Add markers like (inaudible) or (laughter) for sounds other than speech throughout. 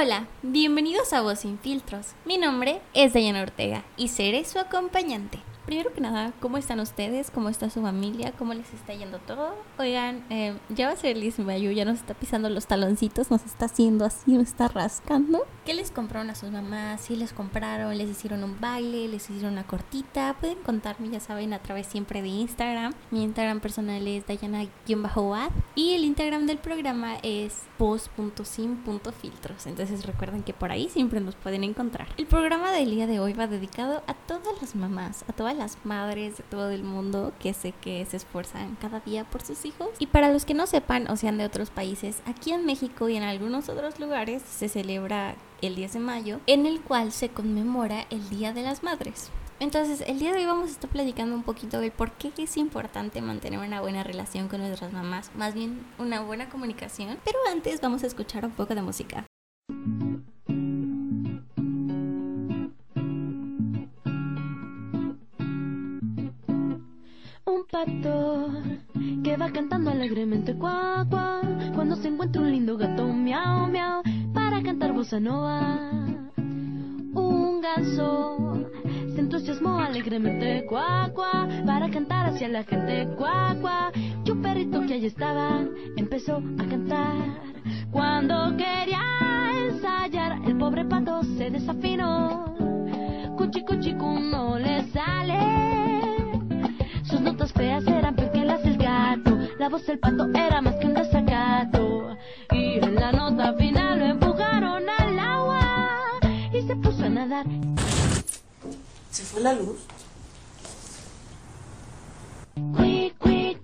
Hola, bienvenidos a Voz Sin Filtros. Mi nombre es Dayana Ortega y seré su acompañante. Primero que nada, ¿cómo están ustedes? ¿Cómo está su familia? ¿Cómo les está yendo todo? Oigan, eh, ya va a ser Liz Mayu, ya nos está pisando los taloncitos, nos está haciendo así, nos está rascando. ¿Qué les compraron a sus mamás? ¿Si les compraron? ¿Les hicieron un baile? ¿Les hicieron una cortita? Pueden contarme, ya saben, a través siempre de Instagram. Mi Instagram personal es Dayana-Wad y el Instagram del programa es post.sim.filtros. Entonces recuerden que por ahí siempre nos pueden encontrar. El programa del día de hoy va dedicado a todas las mamás, a todas las madres de todo el mundo que sé que se esfuerzan cada día por sus hijos. Y para los que no sepan o sean de otros países, aquí en México y en algunos otros lugares se celebra el 10 de mayo, en el cual se conmemora el Día de las Madres. Entonces, el día de hoy vamos a estar platicando un poquito de por qué es importante mantener una buena relación con nuestras mamás, más bien una buena comunicación. Pero antes vamos a escuchar un poco de música. Que va cantando alegremente cuá, cuá, cuando se encuentra un lindo gato miau, miau, para cantar bossa nova. Un ganso se entusiasmó alegremente cuá, cuá, para cantar hacia la gente cuá, cuá, y un perrito que allí estaba empezó a cantar. Cuando quería ensayar, el pobre pato se desafinó. Cuchi, cuchi, cu, no le sale. Feas eran peor que las del gato. La voz del pato era más que un desacato. Y en la nota final lo empujaron al agua. Y se puso a nadar. ¿Se fue la luz? Cui, cui,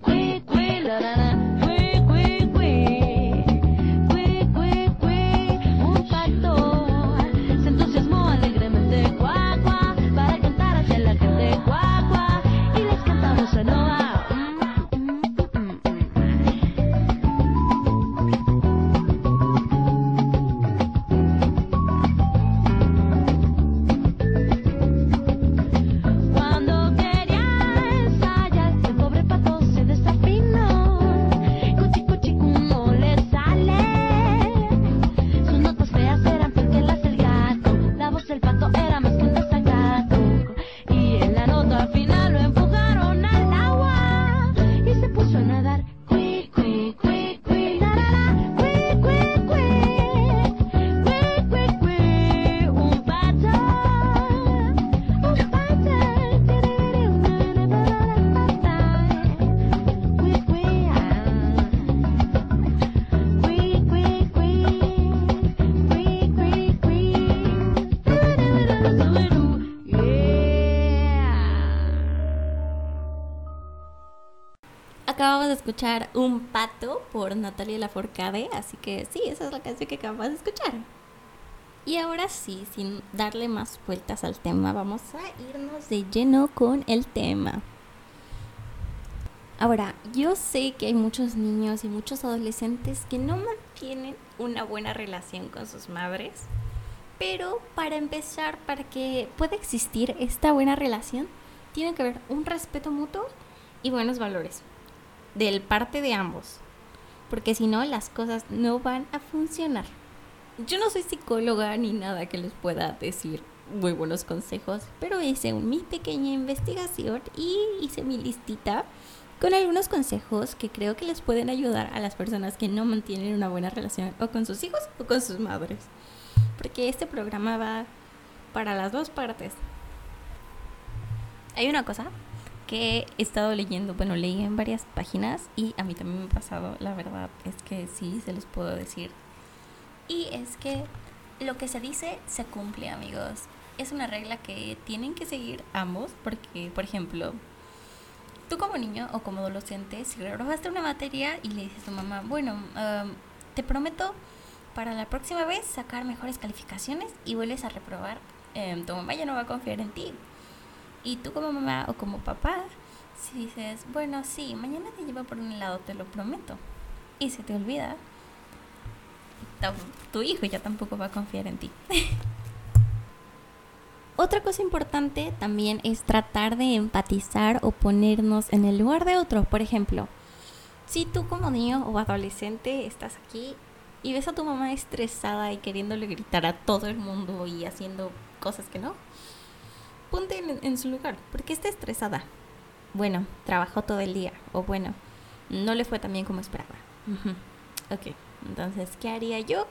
escuchar Un Pato por Natalia Lafourcade, así que sí, esa es la canción que acabamos de escuchar. Y ahora sí, sin darle más vueltas al tema, vamos a irnos de lleno con el tema. Ahora, yo sé que hay muchos niños y muchos adolescentes que no mantienen una buena relación con sus madres, pero para empezar, para que pueda existir esta buena relación, tiene que haber un respeto mutuo y buenos valores del parte de ambos, porque si no las cosas no van a funcionar. Yo no soy psicóloga ni nada que les pueda decir muy buenos consejos, pero hice mi pequeña investigación y hice mi listita con algunos consejos que creo que les pueden ayudar a las personas que no mantienen una buena relación o con sus hijos o con sus madres. Porque este programa va para las dos partes. Hay una cosa que he estado leyendo, bueno, leí en varias páginas y a mí también me ha pasado, la verdad es que sí, se los puedo decir. Y es que lo que se dice se cumple, amigos. Es una regla que tienen que seguir ambos porque, por ejemplo, tú como niño o como adolescente, si reprobaste una materia y le dices a tu mamá, bueno, um, te prometo para la próxima vez sacar mejores calificaciones y vuelves a reprobar, em, tu mamá ya no va a confiar en ti. Y tú como mamá o como papá, si dices, bueno, sí, mañana te llevo por un helado, te lo prometo, y se te olvida, tu hijo ya tampoco va a confiar en ti. (laughs) Otra cosa importante también es tratar de empatizar o ponernos en el lugar de otro. Por ejemplo, si tú como niño o adolescente estás aquí y ves a tu mamá estresada y queriéndole gritar a todo el mundo y haciendo cosas que no, ponte en, su lugar. ¿Por qué está estresada? Bueno, trabajó todo el día. O bueno, no le fue tan bien como esperaba. Ujú. Ok, entonces, ¿qué haría yo?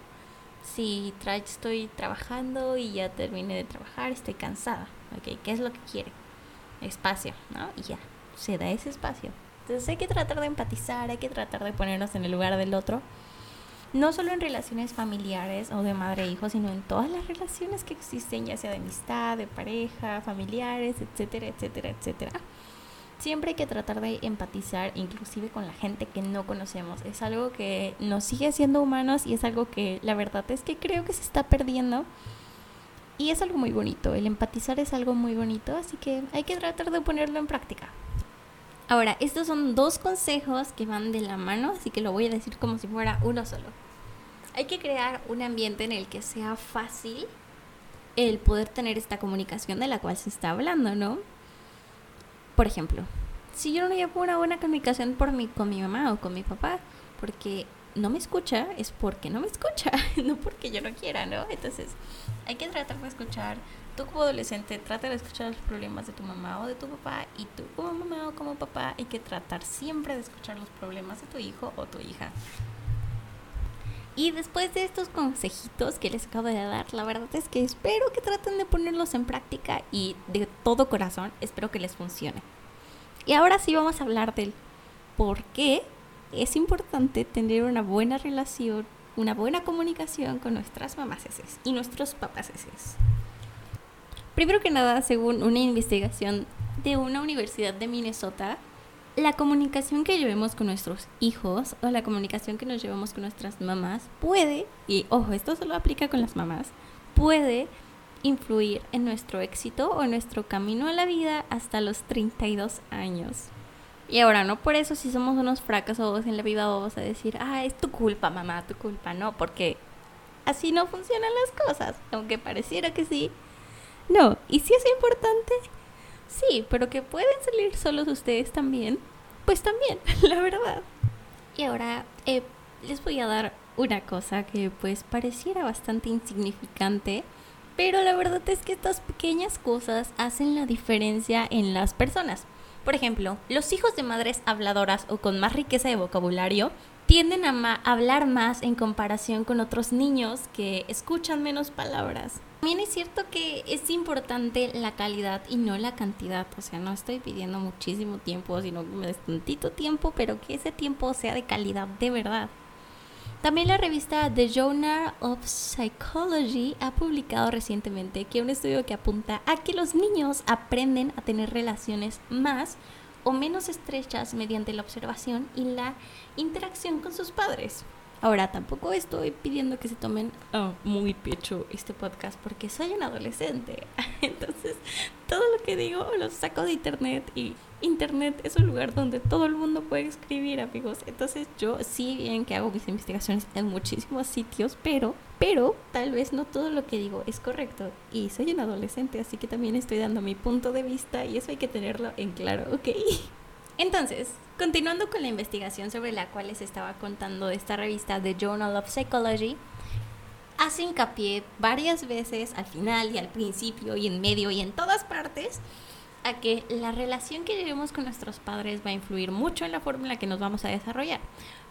Si estoy trabajando y ya terminé de trabajar, estoy cansada. Ok, ¿qué es lo que quiere? Espacio, ¿no? Y ya, se da ese espacio. Entonces hay que tratar de empatizar, hay que tratar de ponernos en el lugar del otro. No solo en relaciones familiares o de madre e hijo, sino en todas las relaciones que existen, ya sea de amistad, de pareja, familiares, etcétera, etcétera, etcétera. Siempre hay que tratar de empatizar, inclusive con la gente que no conocemos. Es algo que nos sigue siendo humanos y es algo que la verdad es que creo que se está perdiendo. Y es algo muy bonito, el empatizar es algo muy bonito, así que hay que tratar de ponerlo en práctica. Ahora, estos son dos consejos que van de la mano, así que lo voy a decir como si fuera uno solo. Hay que crear un ambiente en el que sea fácil el poder tener esta comunicación de la cual se está hablando, ¿no? Por ejemplo, si yo no llevo una buena comunicación por mi, con mi mamá o con mi papá, porque no me escucha, es porque no me escucha, (laughs) no porque yo no quiera, ¿no? Entonces, hay que tratar de escuchar. Tú como adolescente, trata de escuchar los problemas de tu mamá o de tu papá, y tú como mamá o como papá, hay que tratar siempre de escuchar los problemas de tu hijo o tu hija. Y después de estos consejitos que les acabo de dar, la verdad es que espero que traten de ponerlos en práctica y de todo corazón espero que les funcione. Y ahora sí vamos a hablar del por qué es importante tener una buena relación, una buena comunicación con nuestras mamás y nuestros papás. Primero que nada, según una investigación de una universidad de Minnesota, la comunicación que llevemos con nuestros hijos o la comunicación que nos llevamos con nuestras mamás puede, y ojo, esto solo aplica con las mamás, puede influir en nuestro éxito o en nuestro camino a la vida hasta los 32 años. Y ahora, no por eso si somos unos fracasos en la vida vamos a decir, ah, es tu culpa, mamá, tu culpa, no, porque así no funcionan las cosas, aunque pareciera que sí. No, y si es importante, Sí, pero que pueden salir solos ustedes también, pues también, (laughs) la verdad. Y ahora eh, les voy a dar una cosa que pues pareciera bastante insignificante, pero la verdad es que estas pequeñas cosas hacen la diferencia en las personas. Por ejemplo, los hijos de madres habladoras o con más riqueza de vocabulario tienden a hablar más en comparación con otros niños que escuchan menos palabras. También es cierto que es importante la calidad y no la cantidad. O sea, no estoy pidiendo muchísimo tiempo, sino que me des tantito tiempo, pero que ese tiempo sea de calidad de verdad. También la revista The Journal of Psychology ha publicado recientemente que un estudio que apunta a que los niños aprenden a tener relaciones más o menos estrechas mediante la observación y la interacción con sus padres. Ahora, tampoco estoy pidiendo que se tomen oh, muy pecho este podcast porque soy un adolescente. (laughs) Entonces, todo lo que digo lo saco de internet y internet es un lugar donde todo el mundo puede escribir, amigos. Entonces, yo sí bien que hago mis investigaciones en muchísimos sitios, pero pero tal vez no todo lo que digo es correcto y soy un adolescente, así que también estoy dando mi punto de vista y eso hay que tenerlo en claro, ¿ok? (laughs) Entonces, continuando con la investigación sobre la cual les estaba contando de esta revista The Journal of Psychology, hace hincapié varias veces al final y al principio y en medio y en todas partes a que la relación que llevemos con nuestros padres va a influir mucho en la forma en la que nos vamos a desarrollar.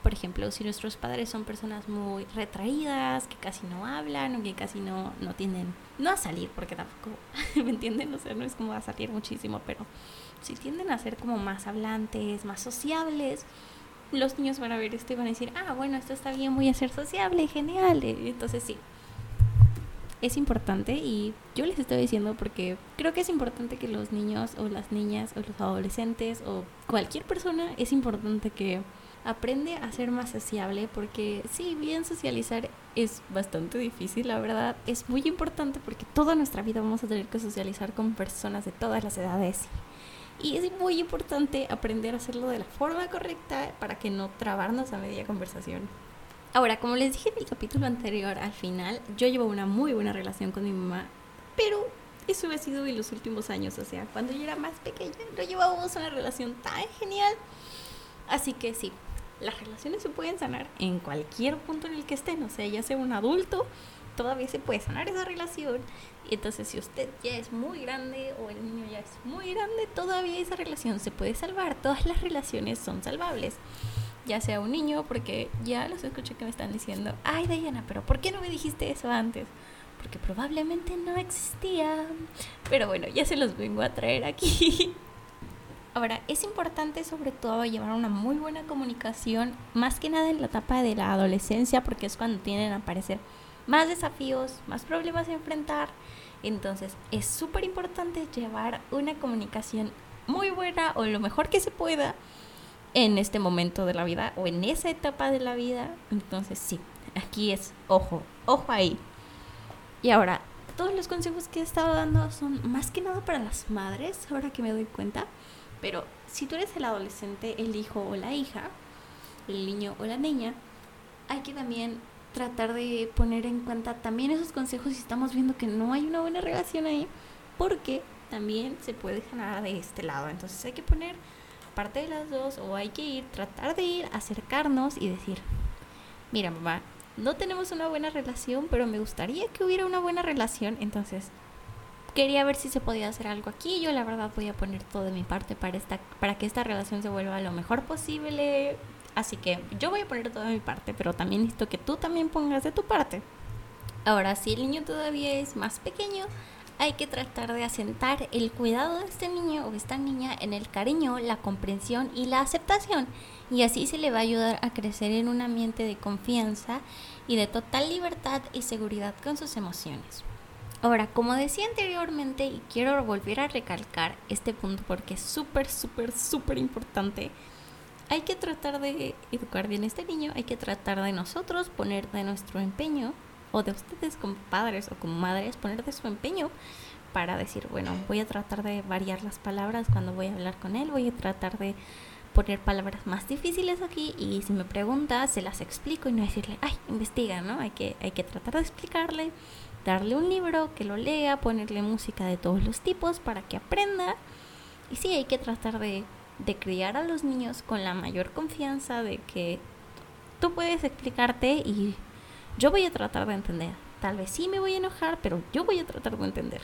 Por ejemplo, si nuestros padres son personas muy retraídas, que casi no hablan o que casi no, no tienden, no a salir, porque tampoco, (laughs) ¿me entienden? O sea, no es como a salir muchísimo, pero si tienden a ser como más hablantes, más sociables, los niños van a ver esto y van a decir, ah, bueno, esto está bien, voy a ser sociable, genial. Entonces sí, es importante y yo les estoy diciendo porque creo que es importante que los niños o las niñas o los adolescentes o cualquier persona es importante que aprende a ser más sociable porque sí, bien socializar es bastante difícil, la verdad. Es muy importante porque toda nuestra vida vamos a tener que socializar con personas de todas las edades. Y es muy importante aprender a hacerlo de la forma correcta para que no trabarnos a media conversación. Ahora, como les dije en el capítulo anterior, al final, yo llevo una muy buena relación con mi mamá, pero eso ha sido en los últimos años, o sea, cuando yo era más pequeña, no llevábamos una relación tan genial. Así que sí, las relaciones se pueden sanar en cualquier punto en el que estén, o sea, ya sea un adulto, todavía se puede sanar esa relación. Y entonces si usted ya es muy grande o el niño ya es muy grande, todavía esa relación se puede salvar. Todas las relaciones son salvables. Ya sea un niño, porque ya los escuché que me están diciendo, ay Diana, pero ¿por qué no me dijiste eso antes? Porque probablemente no existía. Pero bueno, ya se los vengo a traer aquí. (laughs) Ahora, es importante sobre todo llevar una muy buena comunicación, más que nada en la etapa de la adolescencia, porque es cuando tienen a aparecer más desafíos, más problemas a enfrentar. Entonces, es súper importante llevar una comunicación muy buena o lo mejor que se pueda en este momento de la vida o en esa etapa de la vida. Entonces, sí, aquí es ojo, ojo ahí. Y ahora, todos los consejos que he estado dando son más que nada para las madres, ahora que me doy cuenta pero si tú eres el adolescente, el hijo o la hija, el niño o la niña, hay que también tratar de poner en cuenta también esos consejos si estamos viendo que no hay una buena relación ahí, porque también se puede generar de este lado. Entonces hay que poner parte de las dos o hay que ir, tratar de ir, acercarnos y decir, mira mamá, no tenemos una buena relación, pero me gustaría que hubiera una buena relación, entonces quería ver si se podía hacer algo aquí. Yo la verdad voy a poner todo de mi parte para, esta, para que esta relación se vuelva lo mejor posible. Así que yo voy a poner todo de mi parte, pero también necesito que tú también pongas de tu parte. Ahora, si el niño todavía es más pequeño, hay que tratar de asentar el cuidado de este niño o esta niña en el cariño, la comprensión y la aceptación. Y así se le va a ayudar a crecer en un ambiente de confianza y de total libertad y seguridad con sus emociones. Ahora, como decía anteriormente, y quiero volver a recalcar este punto porque es súper, súper, súper importante, hay que tratar de educar bien a este niño, hay que tratar de nosotros poner de nuestro empeño, o de ustedes como padres o como madres, poner de su empeño para decir, bueno, voy a tratar de variar las palabras cuando voy a hablar con él, voy a tratar de poner palabras más difíciles aquí y si me pregunta se las explico y no decirle, ay, investiga, ¿no? Hay que, hay que tratar de explicarle darle un libro, que lo lea, ponerle música de todos los tipos para que aprenda. Y sí, hay que tratar de, de criar a los niños con la mayor confianza de que tú puedes explicarte y yo voy a tratar de entender. Tal vez sí me voy a enojar, pero yo voy a tratar de entender.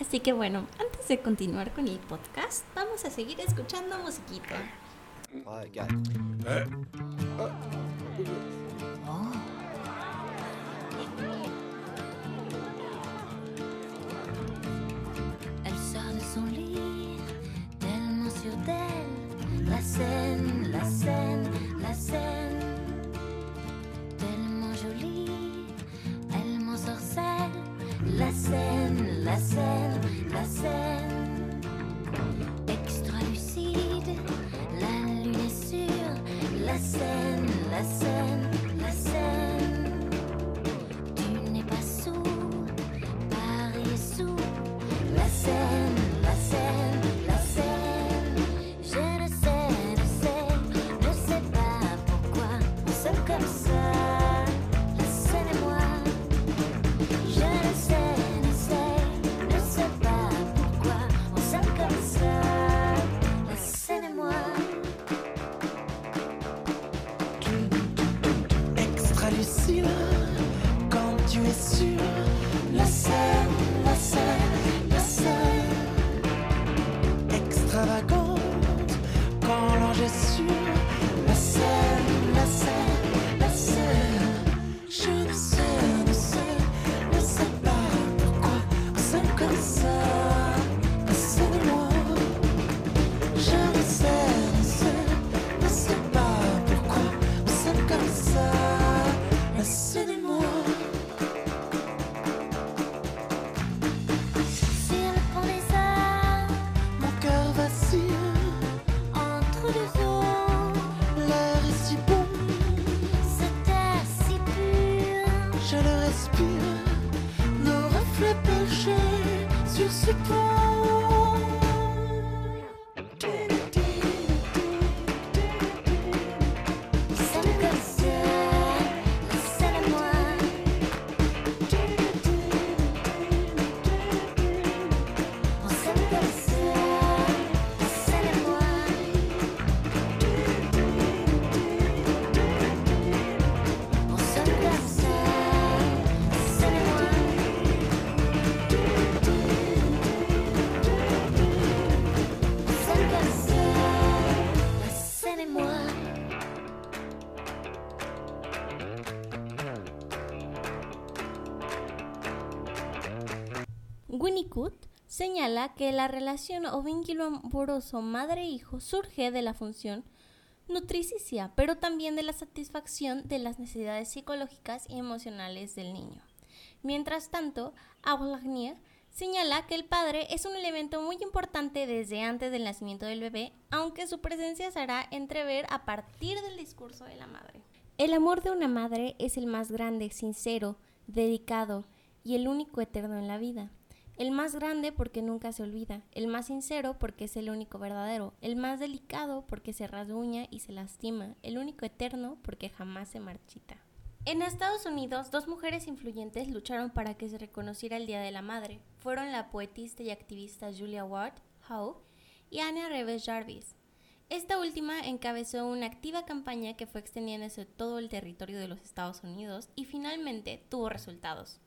Así que bueno, antes de continuar con el podcast, vamos a seguir escuchando musiquita. La scène, la Winnicott señala que la relación o vínculo amoroso madre-hijo surge de la función nutricicia, pero también de la satisfacción de las necesidades psicológicas y emocionales del niño. Mientras tanto, Ablagnier señala que el padre es un elemento muy importante desde antes del nacimiento del bebé, aunque su presencia se hará entrever a partir del discurso de la madre. El amor de una madre es el más grande, sincero, dedicado y el único eterno en la vida. El más grande porque nunca se olvida, el más sincero porque es el único verdadero, el más delicado porque se rasguña y se lastima, el único eterno porque jamás se marchita. En Estados Unidos, dos mujeres influyentes lucharon para que se reconociera el Día de la Madre. Fueron la poetista y activista Julia Ward Howe y Anna Reves Jarvis. Esta última encabezó una activa campaña que fue extendiéndose todo el territorio de los Estados Unidos y finalmente tuvo resultados.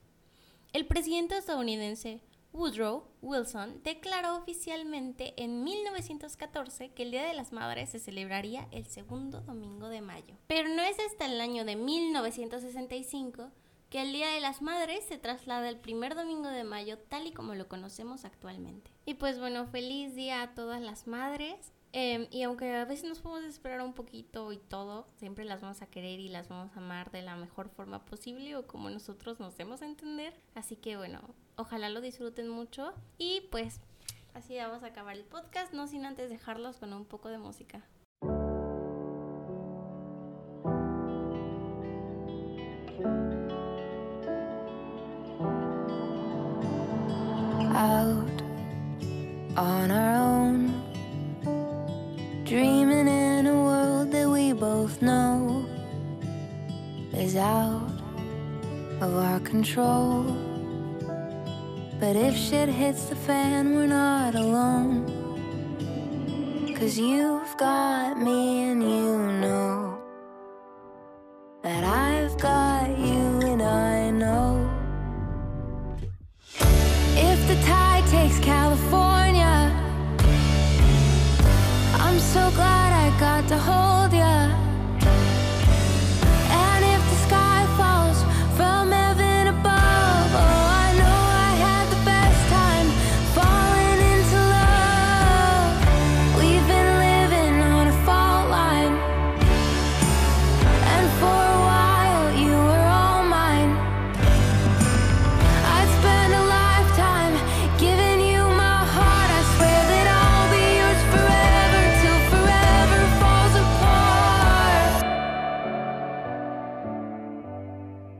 El presidente estadounidense Woodrow Wilson declaró oficialmente en 1914 que el Día de las Madres se celebraría el segundo domingo de mayo. Pero no es hasta el año de 1965 que el Día de las Madres se traslada el primer domingo de mayo tal y como lo conocemos actualmente. Y pues bueno, feliz día a todas las madres. Em, y aunque a veces nos podemos esperar un poquito y todo, siempre las vamos a querer y las vamos a amar de la mejor forma posible o como nosotros nos demos a entender. Así que bueno, ojalá lo disfruten mucho y pues así vamos a acabar el podcast, no sin antes dejarlos con un poco de música. out on our is out of our control. But if shit hits the fan, we're not alone. Cause you've got me and you know that I've got you and I know. If the tide takes California, I'm so glad I got to hold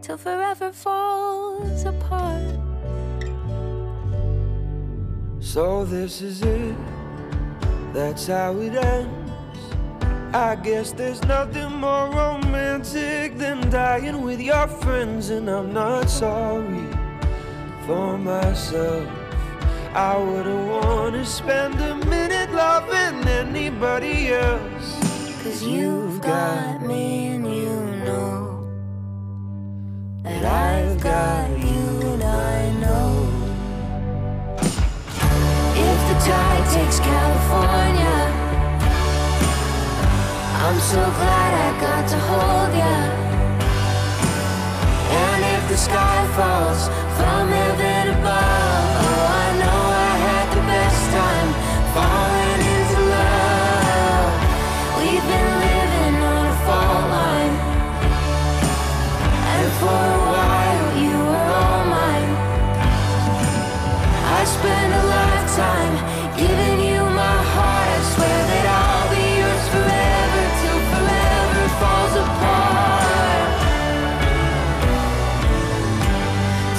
Till forever falls apart. So this is it, that's how it ends. I guess there's nothing more romantic than dying with your friends, and I'm not sorry for myself. I wouldn't want to spend a minute loving anybody else. Cause you've got me and you I've got you and I know. If the tide takes California, I'm so glad I got to hold ya. And if the sky falls from heaven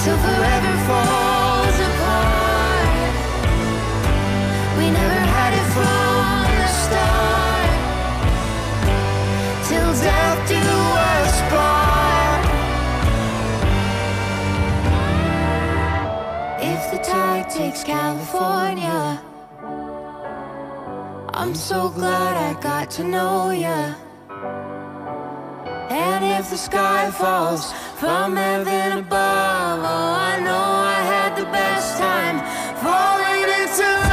Forever falls apart. We never had it from the start. Death do us part. If the tide takes California, I'm so glad I got to know ya. And if the sky falls from heaven above. Oh, I know I had the best time falling into.